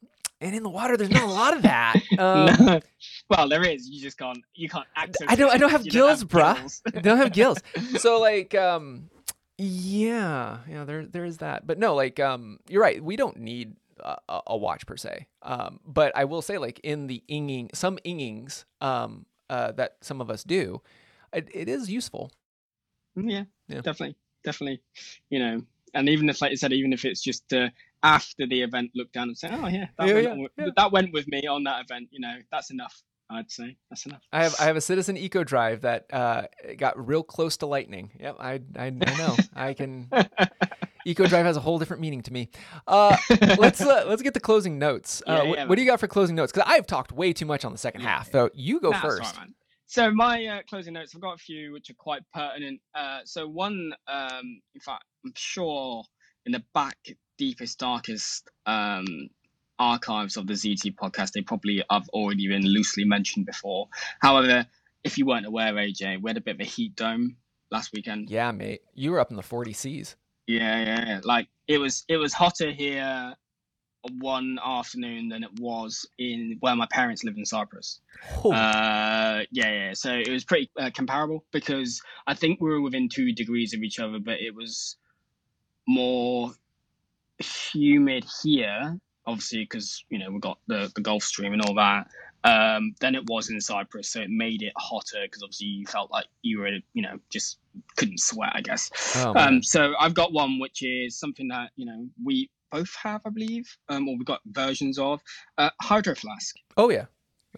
and in the water there's not a lot of that um, No. well, there is. You just can't. You can't access. I don't- it I don't have you gills, bruh. they don't have gills. So like um yeah, yeah, there there is that. But no, like um you're right. We don't need a, a- a watch per se. Um but I will say like in the inging some ingings um uh that some of us do, it, it is useful. yeah, Yeah. definitely, definitely. You know, and even if, like you said, even if it's just uh, after the event, look down and say, "Oh yeah, that, Yeah, went, yeah, with- yeah. that went with me on that event." You know, that's enough. I'd say that's enough. I have I have a Citizen Eco Drive that uh got real close to lightning. Yep, I I, I know. I can Eco Drive has a whole different meaning to me. Uh let's uh, let's get the closing notes. Uh, Yeah, what, yeah, what do you got for closing notes? Because I've talked way too much on the second Yeah. half. So you go Nah, first. right. So my uh, closing notes, I've got a few which are quite pertinent. Uh, so one, um, in fact, I'm sure in the back deepest, darkest um, archives of the ZT podcast, they probably have already been loosely mentioned before. However, if you weren't aware, AJ, we had a bit of a heat dome last weekend. Yeah, mate. You were up in the 40 Cs. Yeah, yeah, yeah. Like it was, it was hotter here one afternoon than it was in where my parents live in Cyprus. Oh, Uh, yeah, yeah. So it was pretty uh, comparable because I think we were within two degrees of each other, but it was more humid here, obviously, because you know we got the the Gulf Stream and all that. Um, than it was in Cyprus, so it made it hotter because obviously you felt like you were, you know, just couldn't sweat, I guess. oh. Um, so I've got one which is something that you know we both have, I believe, um, or we've got versions of uh, hydro flask. oh yeah.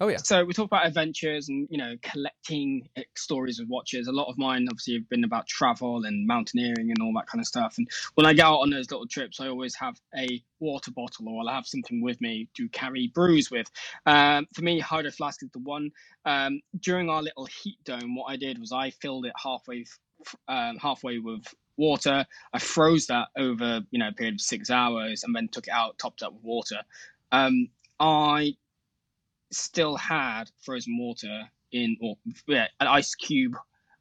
Oh yeah. So we talk about adventures and you know collecting uh, stories of watches. A lot of mine obviously have been about travel and mountaineering and all that kind of stuff. And when I go out on those little trips, I always have a water bottle or I'll have something with me to carry brews with. Um, for me, hydro flask is the one. Um, during our little heat dome, what I did was I filled it halfway, um, halfway with water. I froze that over you know a period of six hours and then took it out, topped up with water. Um, I still had frozen water in or yeah, an ice cube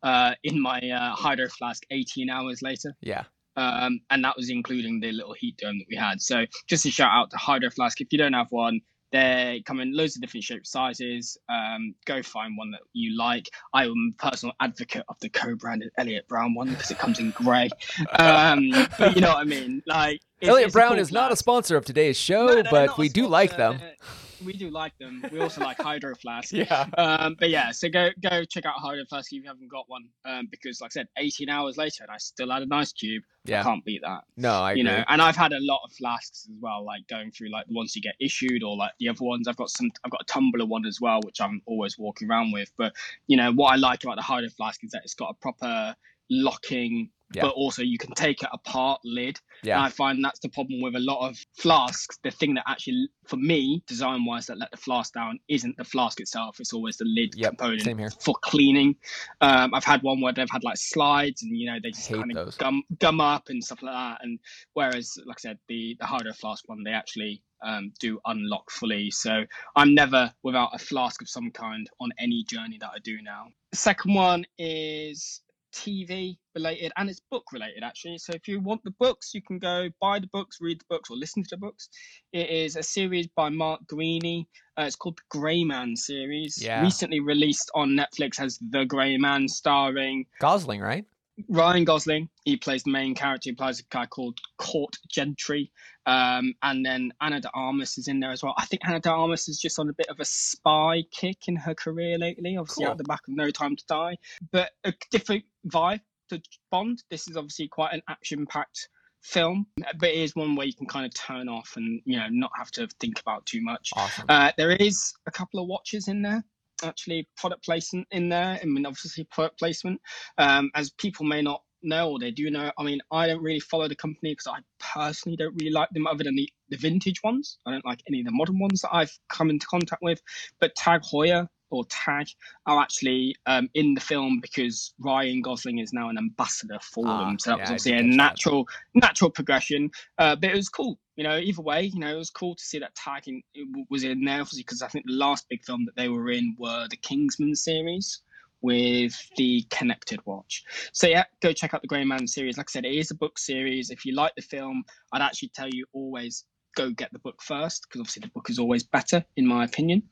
uh, in my uh, hydro flask 18 hours later. Yeah. Um, and that was including the little heat dome that we had. So just a shout out to Hydro Flask. If you don't have one, They come in loads of different shapes, sizes. Um, go find one that you like. I am a personal advocate of the co-branded Elliot Brown one because it comes in grey. Um, but you know what I mean? Like Elliot Brown cool is not a sponsor of today's show, no, but we do like them we do like them. We also like Hydro Flask. Yeah. Um, but yeah, so go go check out Hydro Flask if you haven't got one. Um, because like I said, 18 hours later, and I still had a nice cube. Yeah. I can't beat that. No, I you agree. know, and I've had a lot of flasks as well, like going through like the ones you get issued or like the other ones. I've got some. I've got a tumbler one as well, which I'm always walking around with. But you know what I like about the Hydro Flask is that it's got a proper locking yeah. but also you can take it apart lid. Yeah. And I find that's the problem with a lot of flasks. The thing that actually, for me, design wise, that let the flask down isn't the flask itself. It's always the lid yep, component for cleaning. Um, I've had one where they've had like slides and you know they just kind of gum gum up and stuff like that. And whereas, like I said, the the Hydro Flask one, they actually um, do unlock fully. So I'm never without a flask of some kind on any journey that I do now. The second one is TV related and it's book related actually. So if you want the books, you can go buy the books, read the books, or listen to the books. It is a series by Mark Greaney. Uh, it's called the Gray Man series. Yeah. Recently released on Netflix as The Gray Man, starring Gosling, right? Ryan Gosling, he plays the main character. He plays a guy called Court Gentry. Um, and then Ana de Armas is in there as well. I think Ana de Armas is just on a bit of a spy kick in her career lately, obviously cool. out the back of No Time to Die. But a different vibe to Bond. This is obviously quite an action packed film, but it is one where you can kind of turn off and, you know, not have to think about too much. Awesome. Uh, there is a couple of watches in there actually product placement in there. I mean, obviously product placement. Um, as people may not know or they do know, I mean, I don't really follow the company because I personally don't really like them other than the, the vintage ones. I don't like any of the modern ones that I've come into contact with. But Tag Heuer or Tag are actually um, in the film because Ryan Gosling is now an ambassador for ah, them. So that yeah, was obviously a natural that. natural progression. Uh, but it was cool. You know, either way, you know, it was cool to see that Tag in, was in there, obviously, because I think the last big film that they were in were the Kingsman series with the connected watch. So yeah, go check out the Grey Man series. Like I said, it is a book series. If you like the film, I'd actually tell you always go get the book first because obviously the book is always better in my opinion.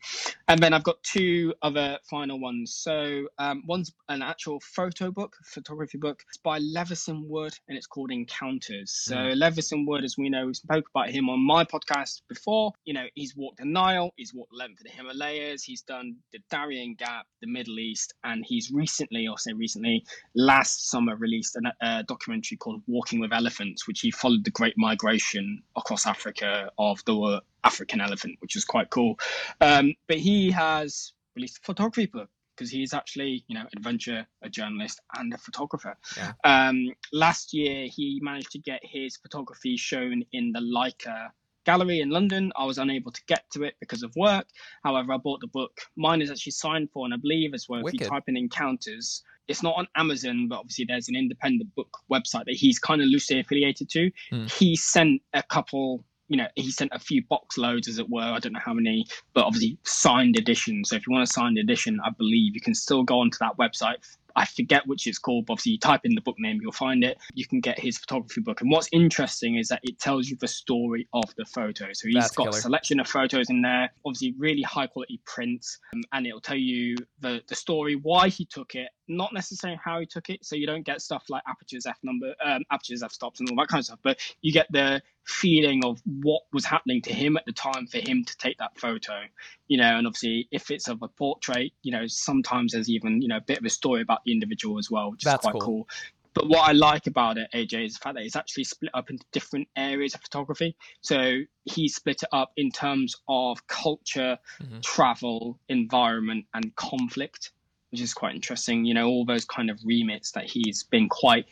And then i've got two other final ones. So um, one's an actual photo book photography book. It's by Levison Wood and it's called encounters. So mm. Levison Wood as we know we spoke about him on my podcast before. You know he's walked the nile he's walked the length of the himalayas he's done the darien gap the middle east and he's recently or say recently last summer released a uh, documentary called walking with elephants which he followed the great migration across africa of the African elephant, which is quite cool. Um, but he has released a photography book because he's actually, you know, adventure, a journalist, and a photographer. Yeah. Um, last year, he managed to get his photography shown in the Leica gallery in London. I was unable to get to it because of work. However, I bought the book. Mine is actually signed for, and I believe as well. Wicked. If you type in encounters, it's not on Amazon, but obviously there's an independent book website that he's kind of loosely affiliated to. Mm. He sent a couple you know, he sent a few box loads, as it were. I don't know how many, but obviously signed edition. So if you want a signed edition, I believe you can still go onto that website I forget which it's called, but obviously you type in the book name, you'll find it. You can get his photography book. And what's interesting is that it tells you the story of the photo. So he's That's got killer. a selection of photos in there, obviously really high quality prints, um, and it'll tell you the, the story, why he took it, not necessarily how he took it. So you don't get stuff like apertures f number, um, apertures f stops, and all that kind of stuff, but you get the feeling of what was happening to him at the time for him to take that photo you know and obviously if it's of a portrait you know sometimes there's even you know a bit of a story about the individual as well which That's is quite cool. cool. but what i like about it aj is the fact that it's actually split up into different areas of photography so he split it up in terms of culture mm-hmm. travel environment and conflict which is quite interesting you know all those kind of remits that he's been quite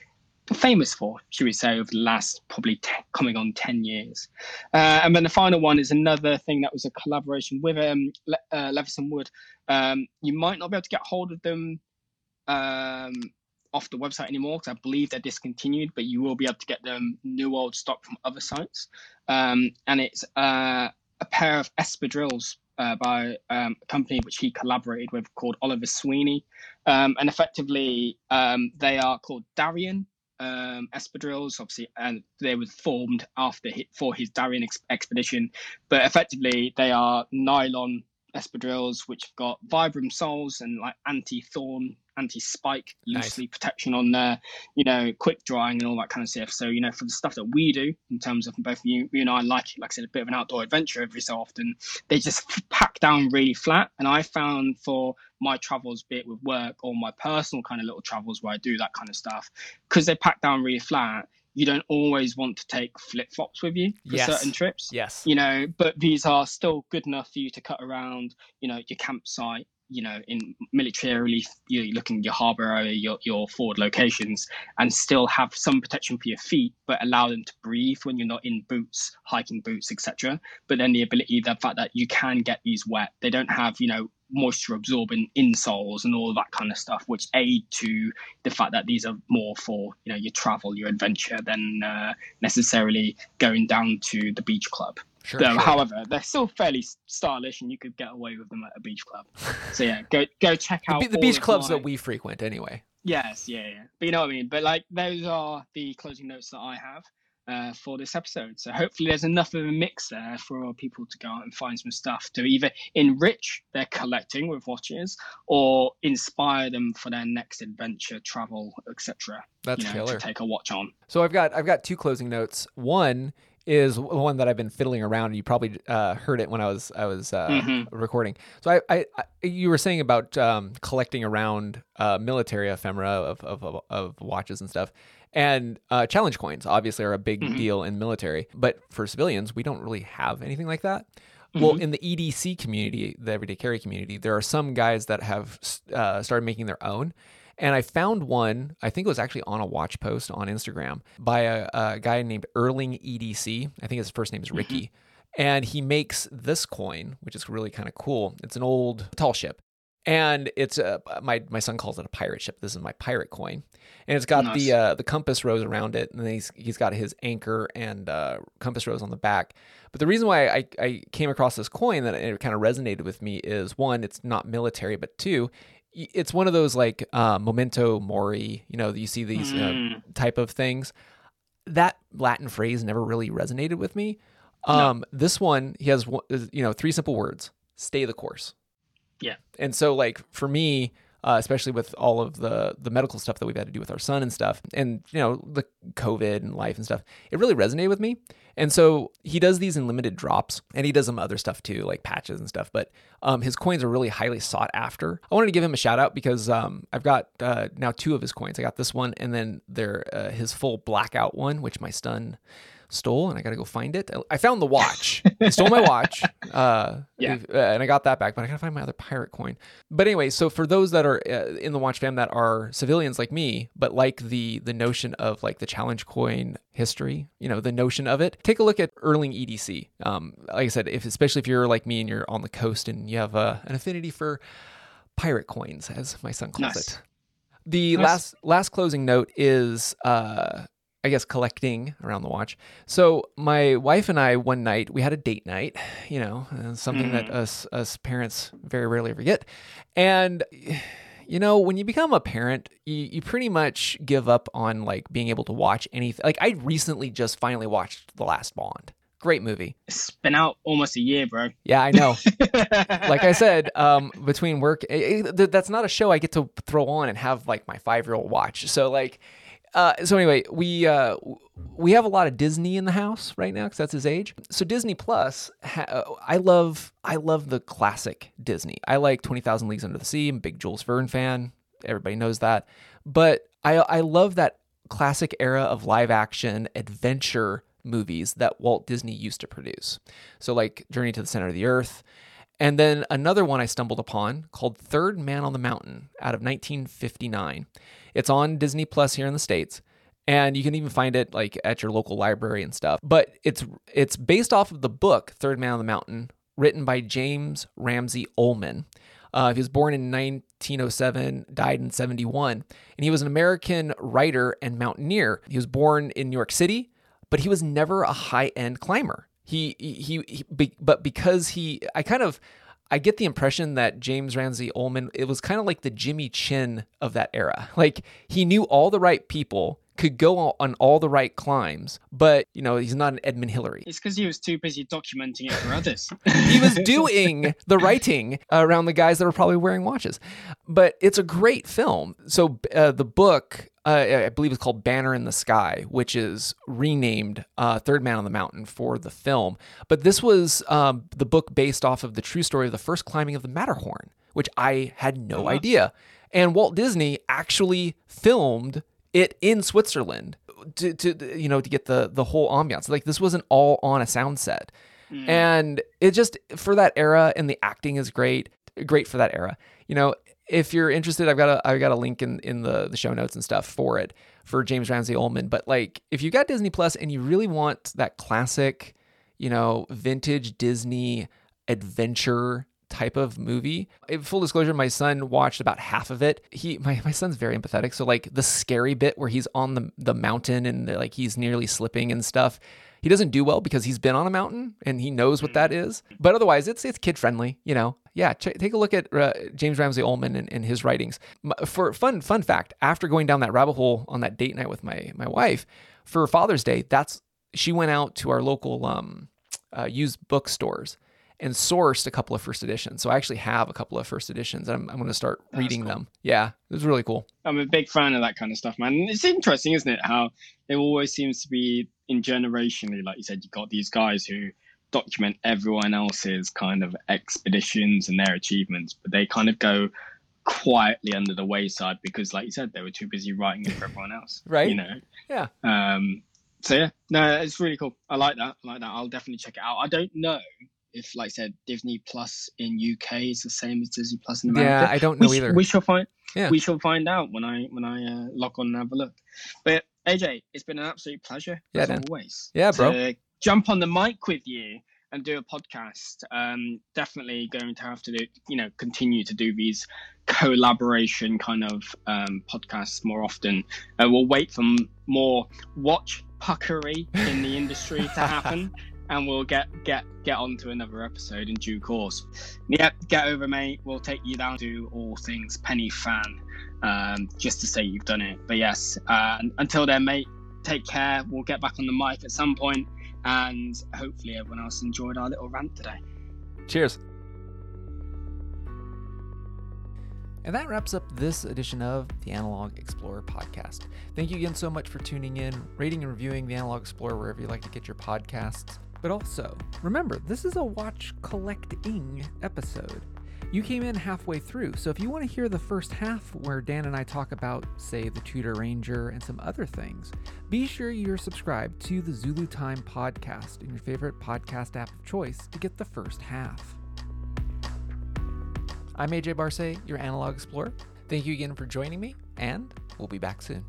famous for, should we say, over the last probably coming on 10 years. Uh, and then the final one is another thing that was a collaboration with um, Le- uh, Levison Wood. Um, you might not be able to get hold of them um, off the website anymore because I believe they're discontinued, but you will be able to get them new old stock from other sites. Um, and it's uh, a pair of espadrilles uh, by um, a company which he collaborated with called Oliver Sweeney. Um, and effectively, um, they are called Darien um, espadrilles, obviously, and they were formed after for his Darien ex- expedition. But effectively, they are nylon espadrilles which have got vibram soles and like anti-thorn anti-spike loosely nice. protection on there you know quick drying and all that kind of stuff so you know for the stuff that we do in terms of both you, you and i like like i said a bit of an outdoor adventure every so often they just pack down really flat and i found for my travels be it with work or my personal kind of little travels where i do that kind of stuff because they pack down really flat you don't always want to take flip flops with you for yes. certain trips. Yes. You know, but these are still good enough for you to cut around, you know, your campsite, you know, in militarily, you're looking at your harbor area, your, your forward locations, and still have some protection for your feet, but allow them to breathe when you're not in boots, hiking boots, etc. But then the ability, the fact that you can get these wet, they don't have, you know, moisture absorbing insoles and all that kind of stuff, which aid to the fact that these are more for you know your travel, your adventure, than uh, necessarily going down to the beach club. Sure, so, sure. However, they're still fairly stylish, and you could get away with them at a beach club. So yeah, go go check out the, the beach clubs my... that we frequent anyway. Yes, yeah, yeah. But you know what I mean. But like those are the closing notes that I have uh, for this episode. So hopefully there's enough of a mix there for people to go out and find some stuff to either enrich their collecting with watches or inspire them for their next adventure, travel, etc. That's you know, killer. To take a watch on. So I've got I've got two closing notes. One is one that I've been fiddling around. And you probably uh, heard it when I was I was uh, mm-hmm. recording. So I, I, I, you were saying about um, collecting around uh, military ephemera of, of, of watches and stuff. And uh, challenge coins obviously are a big mm-hmm. deal in military, but for civilians, we don't really have anything like that. Mm-hmm. Well, in the EDC community, the everyday carry community, there are some guys that have uh, started making their own. And I found one, I think it was actually on a watch post on Instagram by a, a guy named Erling EDC. I think his first name is Ricky. Mm-hmm. And he makes this coin, which is really kind of cool. It's an old tall ship and it's a my my son calls it a pirate ship. This is my pirate coin, and it's got nice. the uh, the compass rose around it, and he's he's got his anchor and uh, compass rose on the back. But the reason why I, I came across this coin that it kind of resonated with me is one, it's not military, but two, it's one of those like uh, memento mori. You know, you see these mm. uh, type of things. That Latin phrase never really resonated with me. Um, no. This one, he has you know three simple words: stay the course. Yeah. And so like for me, uh, especially with all of the the medical stuff that we've had to do with our son and stuff, and you know the COVID and life and stuff, it really resonated with me. And so he does these in limited drops, and he does some other stuff too, like patches and stuff. But um, his coins are really highly sought after. I wanted to give him a shout out because um, I've got uh, now two of his coins. I got this one, and then there uh, his full blackout one, which my son stole, and I got to go find it. I found the watch. he stole my watch. Uh, yeah. Uh, and I got that back, but I got to find my other pirate coin. But anyway, so for those that are uh, in the watch fam that are civilians like me, but like the the notion of like the challenge coin history, you know, the notion of it, take a look at Erling EDC. Um, like I said, if especially if you're like me and you're on the coast and you have uh, an affinity for pirate coins, as my son calls nice. it. The nice. last last closing note is uh, I guess collecting around the watch. So my wife and I one night we had a date night, you know, something mm. that us us parents very rarely ever get. And you know, when you become a parent, you, you pretty much give up on like being able to watch anything. Like I recently just finally watched The Last Bond. Great movie. It's been out almost a year, bro. Yeah, I know. like I said, um, between work, it, it, that's not a show I get to throw on and have like my five year old watch. So like uh, so anyway, we uh, we have a lot of Disney in the house right now because that's his age. So Disney Plus, ha- uh, I love I love the classic Disney. I like Twenty Thousand Leagues Under the Sea. I'm a big Jules Verne fan. Everybody knows that. But I I love that classic era of live action adventure movies that Walt Disney used to produce. So like Journey to the Center of the Earth. And then another one I stumbled upon called Third Man on the Mountain out of 1959. It's on Disney Plus here in the States. And you can even find it like at your local library and stuff. But it's it's based off of the book Third Man on the Mountain, written by James Ramsey Ullman. Uh, he was born in 1907, died in 71, and he was an American writer and mountaineer. He was born in New York City, but he was never a high-end climber. He, he, he, but because he, I kind of, I get the impression that James Ramsey Ullman, it was kind of like the Jimmy Chin of that era. Like he knew all the right people, could go on all the right climbs, but you know, he's not an Edmund Hillary. It's because he was too busy documenting it for others. he was doing the writing around the guys that were probably wearing watches. But it's a great film. So uh, the book, uh, I believe, it's called Banner in the Sky, which is renamed uh, Third Man on the Mountain for the film. But this was um, the book based off of the true story of the first climbing of the Matterhorn, which I had no wow. idea. And Walt Disney actually filmed it in Switzerland to, to you know to get the the whole ambiance. Like this wasn't all on a sound set. Mm. And it just for that era and the acting is great, great for that era. You know, if you're interested, I've got a I've got a link in in the the show notes and stuff for it for James Ramsey Ullman. But like if you got Disney Plus and you really want that classic, you know, vintage Disney adventure type of movie. eh, Full disclosure, my son watched about half of it. He my, my son's very empathetic. So like the scary bit where he's on the the mountain and like he's nearly slipping and stuff. He doesn't do well because he's been on a mountain and he knows what that is. But otherwise, it's it's kid friendly. You know, yeah. Ch- take a look at uh, James Ramsey Ullman and, and his writings. For fun fun fact, after going down that rabbit hole on that date night with my my wife for Father's Day, that's she went out to our local um, uh, used bookstores and sourced a couple of first editions. So I actually have a couple of first editions. I'm, I'm going to start That's reading cool. them. Yeah, it was really cool. I'm a big fan of that kind of stuff, man. And It's interesting, isn't it? How it always seems to be in generationally, like you said, you got these guys who document everyone else's kind of expeditions and their achievements, but they kind of go quietly under the wayside because, like you said, they were too busy writing it for everyone else. Right. You know. Yeah. Um. So yeah, no, it's really cool. I like that. I like that. I'll definitely check it out. I don't know if, like I said, Disney Plus in UK is the same as Disney Plus in America Yeah, I don't we, know sh- either. we shall find. Yeah. We shall find out when I when I uh, log on and have a look. But AJ, it's been an absolute pleasure Yeah, as always. Yeah, bro. To jump on the mic with you and do a podcast. Um, definitely going to have to do, you know, continue to do these collaboration kind of um, podcasts more often. Uh, we'll wait for m- more watch puckery in the industry to happen. And we'll get get get on to another episode in due course. Yep, get over, mate. We'll take you down to all things Pen y Fan, um, just to say you've done it. But yes, uh, until then, mate, take care. We'll get back on the mic at some point, and hopefully everyone else enjoyed our little rant today. Cheers. And that wraps up this edition of the Analog Explorer podcast. Thank you again so much for tuning in, rating and reviewing the Analog Explorer wherever you like to get your podcasts. But also, remember, this is a watch collecting episode. You came in halfway through, so if you want to hear the first half where Dan and I talk about, say, the Tudor Ranger and some other things, be sure you're subscribed to the Zulu Time podcast in your favorite podcast app of choice to get the first half. I'm AJ Barce, your Analog Explorer. Thank you again for joining me, and we'll be back soon.